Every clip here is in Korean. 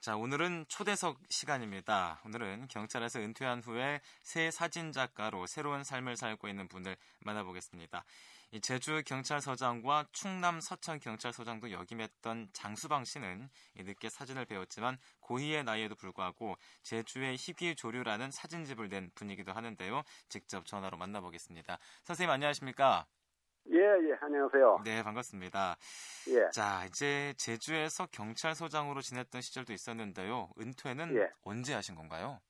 자, 오늘은 초대석 시간입니다. 오늘은 경찰에서 은퇴한 후에 새 사진 작가로 새로운 삶을 살고 있는 분을 만나보겠습니다. 제주 경찰서장과 충남 서천 경찰서장도 역임했던 장수방 씨는 늦게 사진을 배웠지만 고희의 나이에도 불구하고 제주의 희귀조류라는 사진집을 낸 분이기도 하는데요. 직접 전화로 만나보겠습니다. 선생님 안녕하십니까? 예, 예, 안녕하세요. 네, 반갑습니다. 예. 자, 이제 제주에서 경찰서장으로 지냈던 시절도 있었는데요. 은퇴는 예. 언제 하신 건가요?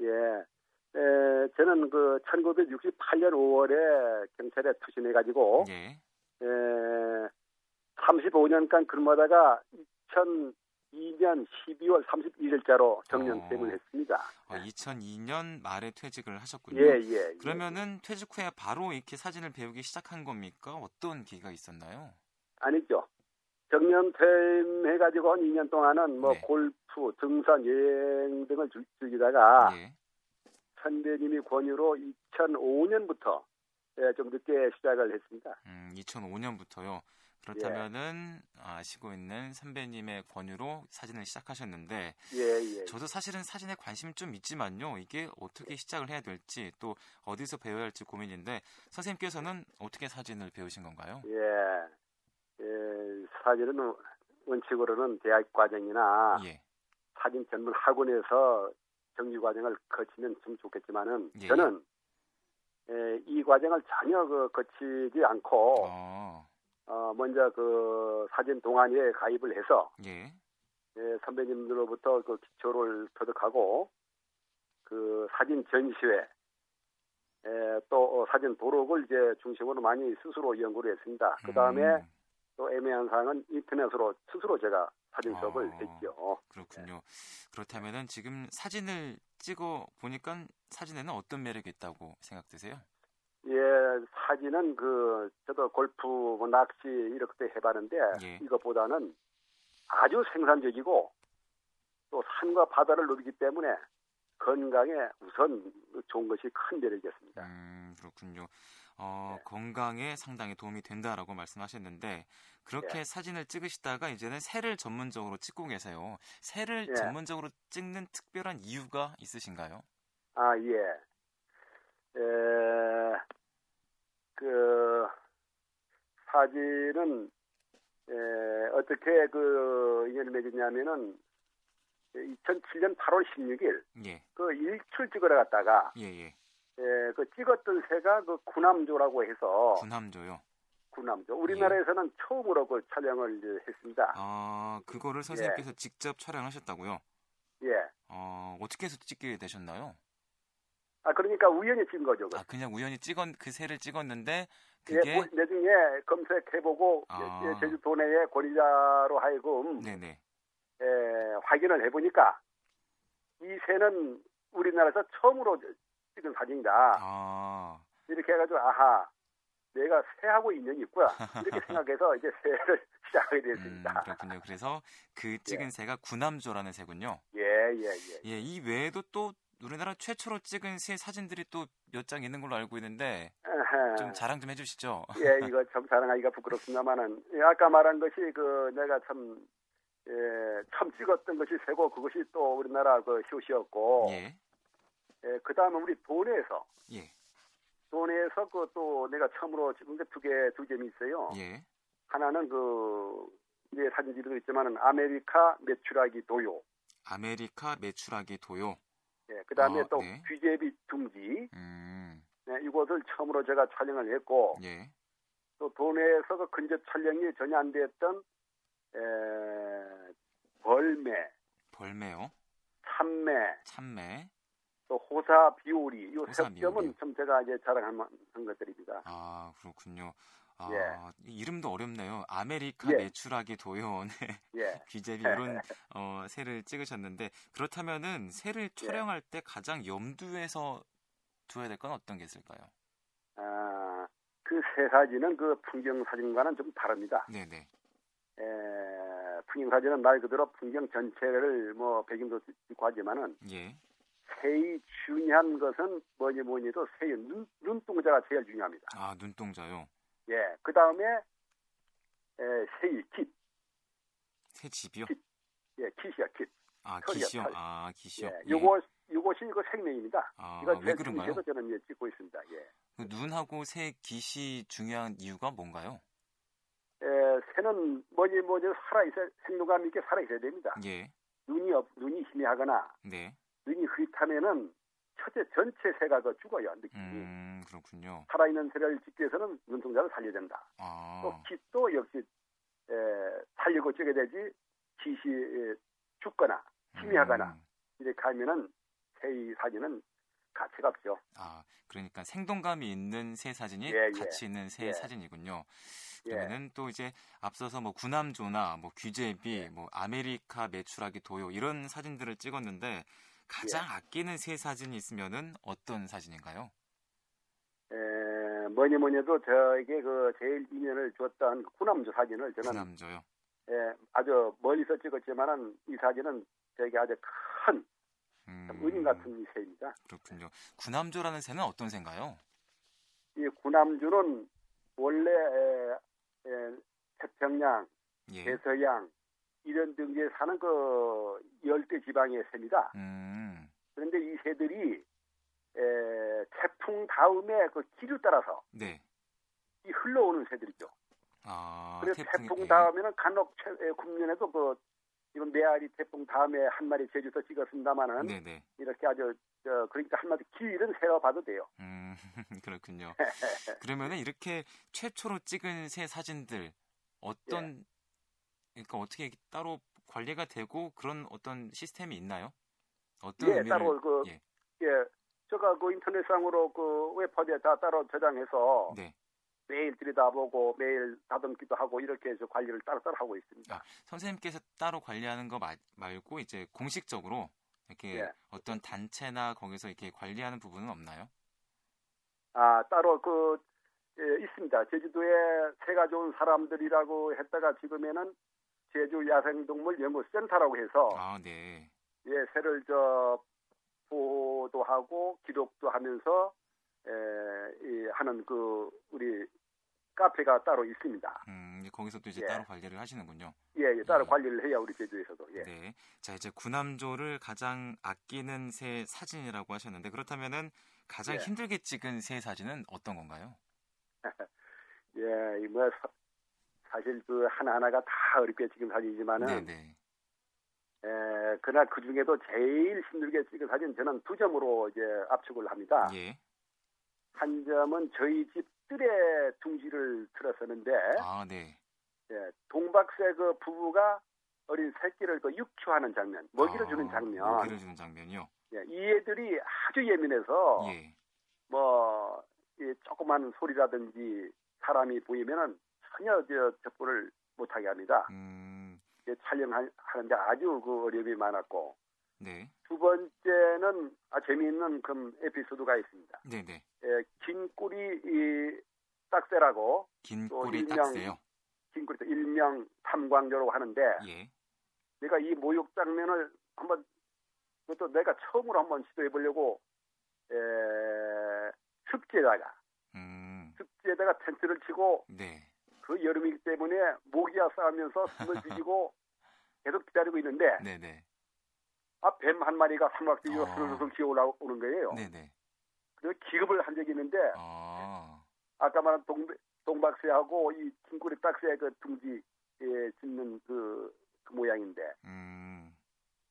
예. 에, 저는 그 1968년 5월에 경찰에 투신해 가지고, 예. 에, 35년간 근무하다가 2002년 12월 31일자로 정년 어. 퇴임을 했습니다. 어, 2002년 말에 퇴직을 하셨군요. 예, 예. 예. 그러면은 퇴직 후에 바로 이렇게 사진을 배우기 시작한 겁니까? 어떤 기회가 있었나요? 아니죠. 정년 퇴임 해가지고 한 2년 동안은 뭐 네. 골프, 등산, 여행 등을 즐- 즐기다가 예. 선배님이 권유로 2005년부터 예, 좀 늦게 시작을 했습니다. 음, 2005년부터요. 그렇다면은 아시고 있는 선배님의 권유로 사진을 시작하셨는데 예, 예. 저도 사실은 사진에 관심이 좀 있지만요. 이게 어떻게 시작을 해야 될지 또 어디서 배워야 할지 고민인데 선생님께서는 어떻게 사진을 배우신 건가요? 예. 예, 사진은 원칙으로는 대학 과정이나 예. 사진 전문 학원에서 정규 과정을 거치면 좀 좋겠지만은 예. 저는 예, 이 과정을 전혀 그 거치지 않고 어. 어, 먼저 그 사진 동아리에 가입을 해서 예. 예, 선배님들로부터 그 기초를 터득하고 그 사진 전시회 예, 또 어, 사진 도록을 이제 중심으로 많이 스스로 연구를 했습니다. 그 다음에 음, 또 애매한 사항은 인터넷으로 스스로 제가 사진 수업을 어. 했죠. 그렇군요. 그렇다면은 지금 사진을 찍어 보니까 사진에는 어떤 매력이 있다고 생각되세요? 예, 사진은 그 저도 골프, 뭐 낚시 이렇게 해봤는데 예. 이것보다는 아주 생산적이고 또 산과 바다를 누비기 때문에 건강에 우선 좋은 것이 큰 매력이었습니다. 음, 그렇군요. 어, 네. 건강에 상당히 도움이 된다라고 말씀하셨는데 그렇게 네. 사진을 찍으시다가 이제는 새를 전문적으로 찍고 계세요. 새를 예. 전문적으로 찍는 특별한 이유가 있으신가요? 아, 예. 에, 그, 사진은, 에, 어떻게 그 인연을 맺었냐면은, 2007년 8월 16일, 예, 그 일출 찍으러 갔다가, 예, 예. 에, 그 찍었던 새가 그 구남조라고 해서, 군함조요. 구남조. 우리나라에서는 처음으로 그 촬영을 이제 했습니다. 아, 그거를 선생님께서 직접 촬영하셨다고요? 예. 어, 어떻게 해서 찍게 되셨나요? 아, 그러니까 우연히 찍은 거죠. 그. 아, 그냥 우연히 찍은 그 새를 찍었는데 예, 그게 뭐, 나중에 검색해보고, 아. 예, 제주 도 내의 권위자로 하여금, 네네. 에, 확인을 해보니까 이 새는 우리나라에서 처음으로 찍은 사진이다. 아, 이렇게 해가지고 아하 내가 새하고 인연이 있구나 이렇게 생각해서 이제 새를 시작하게 음, 됐습니다. 그렇군요. 그래서 그 찍은 새가 구남조라는 새군요. 예예예. 예, 예, 이 외에도 또 우리나라 최초로 찍은 새 사진들이 또 몇 장 있는 걸로 알고 있는데. 좀 자랑 좀 해주시죠. 예, 이거 참 자랑하기가 부끄럽습니다만은 예, 아까 말한 것이 그 내가 참 예, 처음 찍었던 것이 새고 그것이 또 우리나라 그 효시였고 예, 예, 그 다음에 우리 도내에서 예, 도내에서 그 또 내가 처음으로 찍은 게 두 개 두 점이 있어요. 예. 하나는 그 이제 사진집도 있지만은 아메리카 메추라기 도요. 아메리카 메추라기 도요. 예, 그 다음에 아, 또 네. 귀제비 둥지. 음, 네, 이곳을 처음으로 제가 촬영을 했고 예, 또 도내에서 그 근접 촬영이 전혀 안 됐던 에, 벌매, 벌매요. 참매, 참매. 또 호사 비오리 이 세 점은. 참 제가 이제 자랑한 것들입니다. 아, 그렇군요. 아, 예. 이 이름도 어렵네요. 아메리카 예. 메추라기 도요. 네. 예. 귀제비 이런 어, 새를 찍으셨는데 그렇다면은 새를 촬영할 때 가장 염두에서 두어야 될 건 어떤 게 있을까요? 아, 그 새 사진은 그 풍경 사진과는 좀 다릅니다. 네네. 에, 풍경 사진은 말 그대로 풍경 전체를 뭐 배경도 찍고 하지만은 예. 새의 중요한 것은 뭐니 뭐니 해도 새의 눈, 눈동자가 제일 중요합니다. 아 눈동자요. 예, 그 다음에 새의 깃, 새 집이요. 예, 깃이야 깃. 아. 털. 아, 기시요. 예, 예. 요거 요것이 이거 생명입니다. 아, 이거 왜 그런가요? 제가 저는 예, 찍고 있습니다. 예. 그 눈하고 새 기시 중요한 이유가 뭔가요? 에, 새는 뭐니 뭐니 살아 있어 생동감 있게 살아 있어야 됩니다. 예. 눈이 없 눈이 희미하거나 네. 눈이 흐릿하면은 첫째 전체 새가 그 죽어요 느낌이. 음, 그렇군요. 살아있는 새를 찍기 위해서는 눈동자를 살려야 된다. 아. 또 깃도 역시 에, 살리고 찍어야 되지 깃이 에, 죽거나 희미하거나 음. 이렇게 하면은 새의 사진은 가치가 없죠. 아, 그러니까 생동감이 있는 새 사진이 예, 예. 가치 있는 새 예. 사진이군요. 예. 그러면은 또 이제 앞서서 뭐 군함조나 뭐 귀제비, 예. 뭐 아메리카 메추라기 도요 이런 사진들을 찍었는데 가장 예. 아끼는 새 사진이 있으면은 어떤 사진인가요? 에, 뭐니 뭐니 해도 저에게 그 제일 인연을 줬던 군함조 사진을 저는 군함조요. 예, 아주 멀리서 찍었지만은 이 사진은 저에게 아주 큰 음, 은인 같은 이 새입니다. 그렇군요. 군함조라는 새는 어떤 새인가요? 이 구남주는 원래 에, 에, 태평양, 예. 대서양 이런 등지에 사는 그 열대 지방의 새입니다. 음, 그런데 이 새들이 에, 태풍 다음에 그 기류 따라서 네. 이 흘러오는 새들이죠. 아, 그래서 태풍이- 태풍 예. 다음에는 간혹 최, 에, 국면에도 그 이건 메아리 태풍 다음에 한 마리 제주도 찍었습니다마는 네네. 이렇게 아주 저 그러니까 한마디 길은 새라 봐도 돼요. 음, 그렇군요. 그러면은 이렇게 최초로 찍은 새 사진들 어떤 그러니까 어떻게 따로 관리가 되고 그런 어떤 시스템이 있나요? 어떤 예, 의미를 따로 그 예. 예, 제가 그 인터넷상으로 그 웹퍼드에 다 따로 저장해서 네. 매일 들여다보고 매일 다듬기도 하고 이렇게 해서 관리를 따로따로 하고 있습니다. 아, 선생님께서 따로 관리하는 거 마- 말고 이제 공식적으로 이렇게 예. 어떤 단체나 거기서 이렇게 관리하는 부분은 없나요? 아, 따로 그 예, 있습니다. 제주도에 새가 좋은 사람들이라고 했다가 지금에는 제주 야생동물 연구센터라고 해서 아, 네. 예, 새를 저 보호도 하고 기록도 하면서 에, 이 하는 그 우리 카페가 따로 있습니다. 음, 거기서 또 이제 예. 따로 관리를 하시는군요. 예, 예, 따로 음. 관리를 해야 우리 제주에서도. 예. 네. 자, 이제 구남조를 가장 아끼는 새 사진이라고 하셨는데 그렇다면은 가장 예. 힘들게 찍은 새 사진은 어떤 건가요? 예, 이뭐 사실 그 하나하나가 다 어렵게 찍은 사진이지만은 네, 네. 에, 그날 그 중에도 제일 힘들게 찍은 사진 저는 두 점으로 이제 압축을 합니다. 예. 한 점은 저희 집 뜰에 둥지를 틀었었는데 아, 네. 예, 동박새 그 부부가 어린 새끼를 그 육추하는 장면, 먹이를 아, 주는 장면. 먹이를 주는 장면이요. 예, 이 애들이 아주 예민해서 예. 뭐 이 조그만 소리라든지 사람이 보이면은 전혀 저 접근을 못하게 합니다. 음. 예, 촬영하는데 아주 그 어려움이 많았고 네. 두 번째는 아, 재미있는 그 에피소드가 있습니다. 네, 네. 예, 긴 꼬리 이 딱새라고 긴또 꼬리 일명- 딱새요. 긴 꼬리 일명 탐광조라고 하는데 예. 내가 이 모욕 장면을 한번 그것도 내가 처음으로 한번 시도해 보려고 에, 습지에다가 음. 습지에다가 텐트를 치고 네. 그 여름이기 때문에 모기와 싸우면서 숨을 죽이고 계속 기다리고 있는데 네, 네. 아, 뱀 한 마리가 삼각지기로 어. 슬슬 기어 올라오는 거예요. 네, 네. 그래서 기겁을 한 적이 있는데 아. 아까 말한 동, 동박새하고 이 긴꼬리 딱새 그 둥지에 짓는 그, 그 모양인데 음.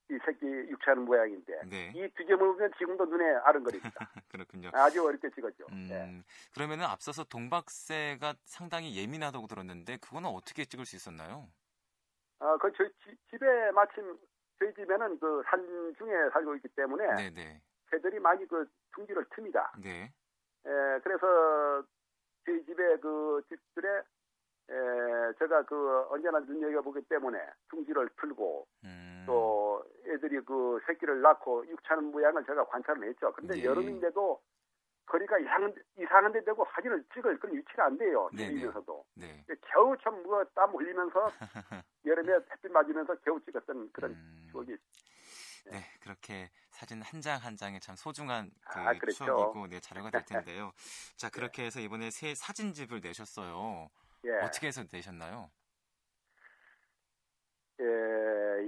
이 새끼 육체하는 모양인데 네. 이두 점을 보면 지금도 눈에 아른거립니다. 그렇군요. 아주 어렵게 찍었죠. 음, 예. 그러면은 앞서서 동박새가 상당히 예민하다고 들었는데 그거는 어떻게 찍을 수 있었나요? 아, 그 저희 지- 집에 마침 저희 집에는 그 산 중에 살고 있기 때문에 네, 네. 새들이 많이 그 둥지를 틉니다. 네. 에, 그래서 저희 집에 그 집들에 에, 제가 그 언제나 눈여겨보기 때문에 둥지를 틀고 음. 또 애들이 그 새끼를 낳고 육차는 모양을 제가 관찰을 했죠. 근데 네. 여름인데도 거리가 이상한, 이상한 데 되고 사진을 찍을 그런 위치가 안 돼요. 네, 집이면서도. 네. 겨우 참 뭐 땀 흘리면서 여름에 햇빛 맞으면서 겨우 찍었던 그런 음, 추억이 네, 그렇게 사진 한 장 한 장에 참 소중한 그 아. 추억이고 네, 자료가 될 텐데요. 자, 그렇게 해서 이번에 새 사진집을 내셨어요. 예. 어떻게 해서 내셨나요? 예,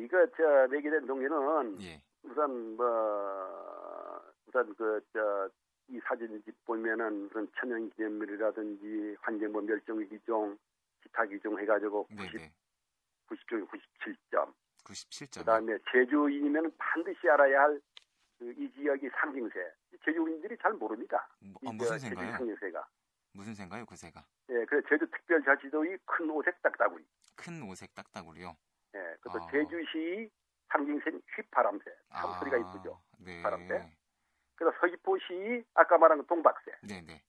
이거 저 내게 된 동기는 예. 우선 뭐 우선 그저 이 사진집 보면은 그런 천연기념물이라든지 환경부 멸종위 기종, 기타 기종 해가지고 90, 네네. 90종에 97점. 97점. 그다음에 제주인이면 반드시 알아야 할그이 지역이 상징새. 제주인들이 잘 모릅니다. 뭐, 이 어, 저 무슨 제주 새인가요? 상징새가. 무슨 새인가요, 그 새가? 예, 그래서 제주 특별자치도의 큰 오색 딱따구리. 큰 오색 딱따구리요. 예, 그것도 아. 제주시 상징새는 휘파람새. 참 아, 소리가 이쁘죠. 네. 바람새? 그래서 서귀포시 아까 말한 그 동박새. 네네.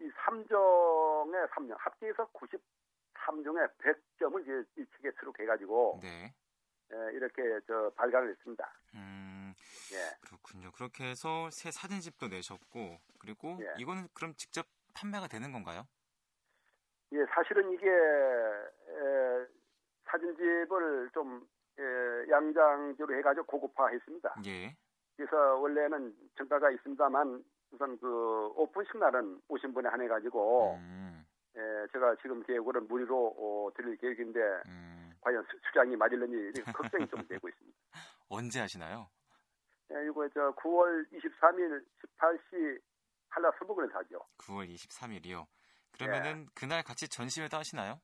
이 3종의 3종 합계해서 93종의 100점을 이제 이 책에 수록해가지고 네. 예, 이렇게 저 발간을 했습니다. 음, 예. 그렇군요. 그렇게 해서 새 사진집도 내셨고, 그리고 예. 이거는 그럼 직접 판매가 되는 건가요? 예, 사실은 이게 에, 사진집을 좀 에, 양장지로 해가지고 고급화했습니다. 예. 그래서 원래는 정가가 있습니다만 우선 그 오픈식 날은 오신 분에 한해 가지고 음, 예, 제가 지금 계획으로는 무료로 어, 드릴 계획인데 음. 과연 수- 수량이 맞을는지 걱정이 좀 되고 있습니다. 언제 하시나요? 예, 이거 저 9월 23일 18시 한라 수목원에서 하죠. 9월 23일이요. 그러면은 그날 같이 전시회도 하시나요?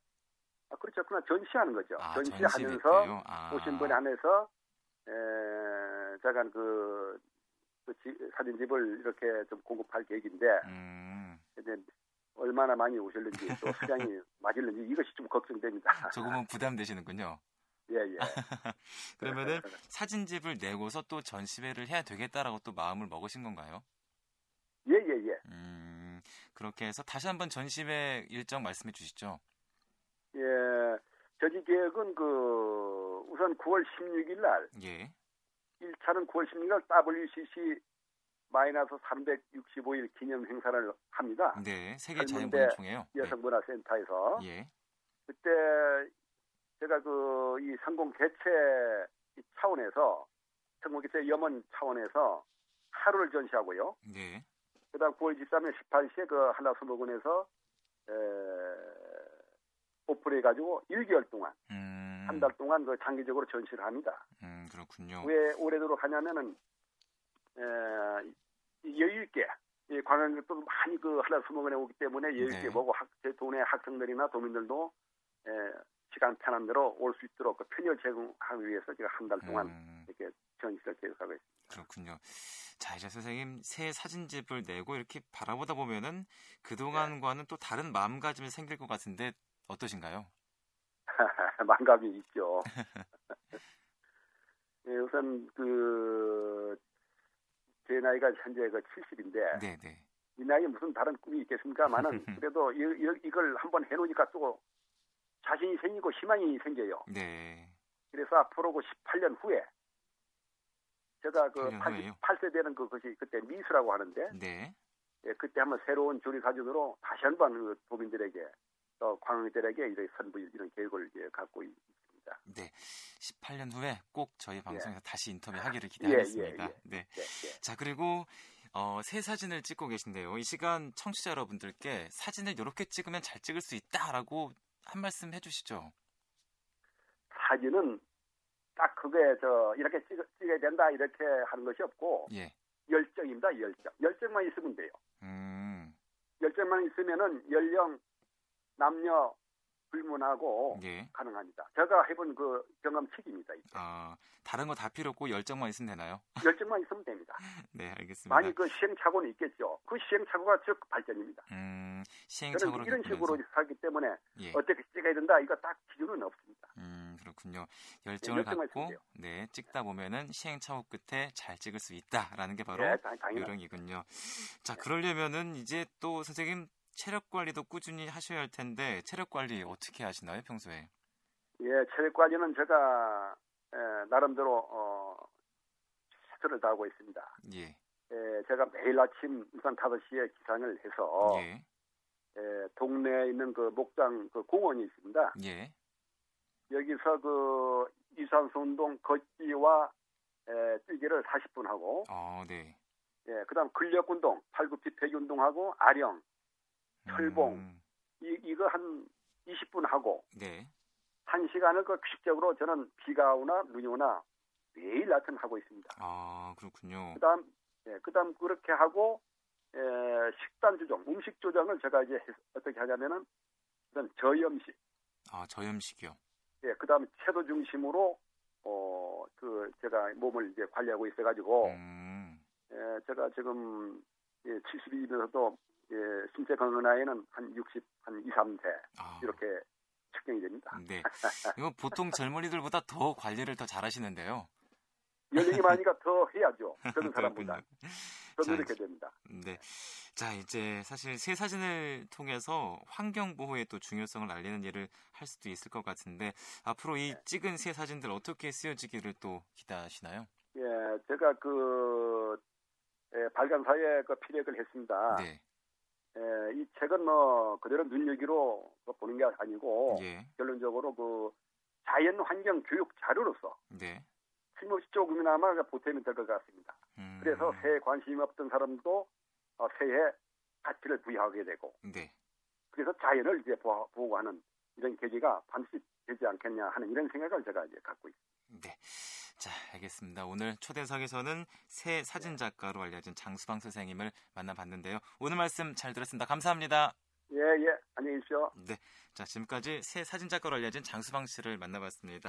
아, 그렇죠. 그냥 전시하는 거죠. 아, 전시하면서? 아. 오신 분에 한해서 에, 제가 그, 그 지- 사진집을 이렇게 좀 공급할 계획인데 음, 이제 얼마나 많이 오실는지 또 수량이 맞을는지 이것이 좀 걱정됩니다. 조금은 부담되시는군요. 예, 예. 그러면은 사진집을 내고서 또 전시회를 해야 되겠다라고 또 마음을 먹으신 건가요? 예, 예, 예. 음, 그렇게 해서 다시 한번 전시회 일정 말씀해 주시죠. 예. 저지 계획은 그 우선 9월 16일 날 예. 1차는 9월 16일 날 WCC 마이너스 365일 기념 행사를 합니다. 네, 세계 젊은대 자연분홍총회요. 네. 여성문화센터에서 예. 그때 제가 그이 성공 개최 이 차원에서 성공 개최 염원 차원에서 하루를 전시하고요. 네. 그다음 9월 23일 18시에 그 한라수목원에서 에, 오픈해가지고 1개월 동안 음. 한달 동안 그 장기적으로 전시를 합니다. 음, 그렇군요. 왜 오래도록 하냐면은 에, 이 여유 있게 이 관광객도 많이 그 한라수목원에 오기 때문에 여유 있게 네. 보고 학, 제 동네 학생들이나 도민들도 에, 시간 편한 대로 올 수 있도록 그 편의를 제공하기 위해서 제가 한 달 동안 음, 이렇게 전시를 계획하고 있습니다. 그렇군요. 자, 이제 선생님 새 사진집을 내고 이렇게 바라보다 보면은 그동안과는 또 다른 마음가짐이 생길 것 같은데 어떠신가요? 망감이 있죠. 예, 우선 그, 제 나이가 현재 그 70인데, 네, 네. 이 나이에 무슨 다른 꿈이 있겠습니까만은, 그래도 이, 이, 이걸 한번 해놓으니까 또 자신이 생기고 희망이 생겨요. 네. 그래서 앞으로 그 18년 후에, 제가 그 18년 후에요? 88세 되는 그것이 그때 미수라고 하는데, 네. 예, 그때 한번 새로운 조리 사진으로 다시 한번 그 도민들에게, 또 관광객들에게 이렇게 선보일 이런 계획을 이제 갖고 있습니다. 네. 18년 후에 꼭 저희 방송에서 다시 인터뷰하기를 예, 기대하겠습니다. 예, 예. 네. 네, 네. 자, 그리고 어, 새 사진을 찍고 계신데요. 이 시간 청취자 여러분들께 사진을 이렇게 찍으면 잘 찍을 수 있다라고 한 말씀 해주시죠. 사진은 딱 그게 저 이렇게 찍, 찍어야 된다 이렇게 하는 것이 없고 예. 열정입니다 열정 열정만 있으면 돼요 음, 열정만 있으면은 연령 남녀 불문하고 예. 가능합니다 제가 해본 그 경험칙입니다 이게. 아, 다른 거 다 필요 없고 열정만 있으면 되나요? 열정만 있으면 됩니다 네, 알겠습니다. 많이 그 시행착오는 있겠죠 그 시행착오가 즉 발전입니다 음, 저는 시행착오를 이런 식으로. 하기 때문에 예. 어떻게 찍어야 된다 이거 딱 기준은 없습니다 음, 그렇군요. 열정을 열정만 갖고. 네, 찍다 보면은 시행착오 끝에 잘 찍을 수 있다라는 게 바로 당연히 요령이군요. 자, 그러려면은 이제 또 선생님 체력 관리도 꾸준히 하셔야 할 텐데 체력 관리 어떻게 하시나요, 평소에? 예, 체력 관리는 제가 에, 나름대로 어, 최선을 다하고 있습니다. 예. 에, 제가 매일 아침 우선 5시에 기상을 해서 예. 에, 동네에 있는 그 목장 그 공원이 있습니다. 예. 여기서 그 유산소 운동 걷기와 에, 뛰기를 40분 하고 어, 네. 예, 그다음 근력 운동, 팔굽혀펴기 운동하고 아령, 철봉. 음, 이 이거 한 20분 하고 네. 한 시간을 그 규칙적으로 저는 비가 오나 눈이 오나 매일 나타나고 있습니다. 아, 그렇군요. 그다음 예, 그다음 그렇게 하고 에, 식단 조정, 음식 조정을 제가 이제 해- 어떻게 하냐면은 우선 저염식, 아, 저염식이요. 예, 그다음 채도 중심으로 어, 그 제가 몸을 이제 관리하고 있어가지고 음, 예, 제가 지금 예, 72면서도 예, 신체 건강 나이는 한 60, 한 2, 3세 아, 이렇게 측정이 됩니다. 네. 이거 보통 젊은이들보다 더 관리를 더 잘하시는데요. 연령이 많으니까 더 해야죠. 젊은 사람보다 자, 노력해야 됩니다. 네. 자, 이제 사실 새 사진을 통해서 환경 보호의 또 중요성을 알리는 일을 할 수도 있을 것 같은데 앞으로 이 네. 찍은 새 사진들 어떻게 쓰여지기를 또 기대하시나요? 예, 제가 그 예, 발간 사에 그 피력을 했습니다. 네. 예, 이 책은 뭐 그대로 눈여기로 뭐 보는 게 아니고 예. 결론적으로 그 자연 환경 교육 자료로서 네. 틀림없이 조금이나마 보탬이 될 것 같습니다. 음, 그래서 새에 관심이 없던 사람도 어, 새에 가치를 부여하게 되고 네. 그래서 자연을 이제 보호, 보호하는 이런 계기가 반드시 되지 않겠냐 하는 이런 생각을 제가 이제 갖고 있습니다. 네. 자, 알겠습니다. 오늘 초대석에서는 새 사진 작가로 알려진 장수방 선생님을 만나봤는데요. 오늘 말씀 잘 들었습니다. 감사합니다. 예, 예. 안녕히 계십시오. 네. 자, 지금까지 새 사진 작가로 알려진 장수방 씨를 만나봤습니다.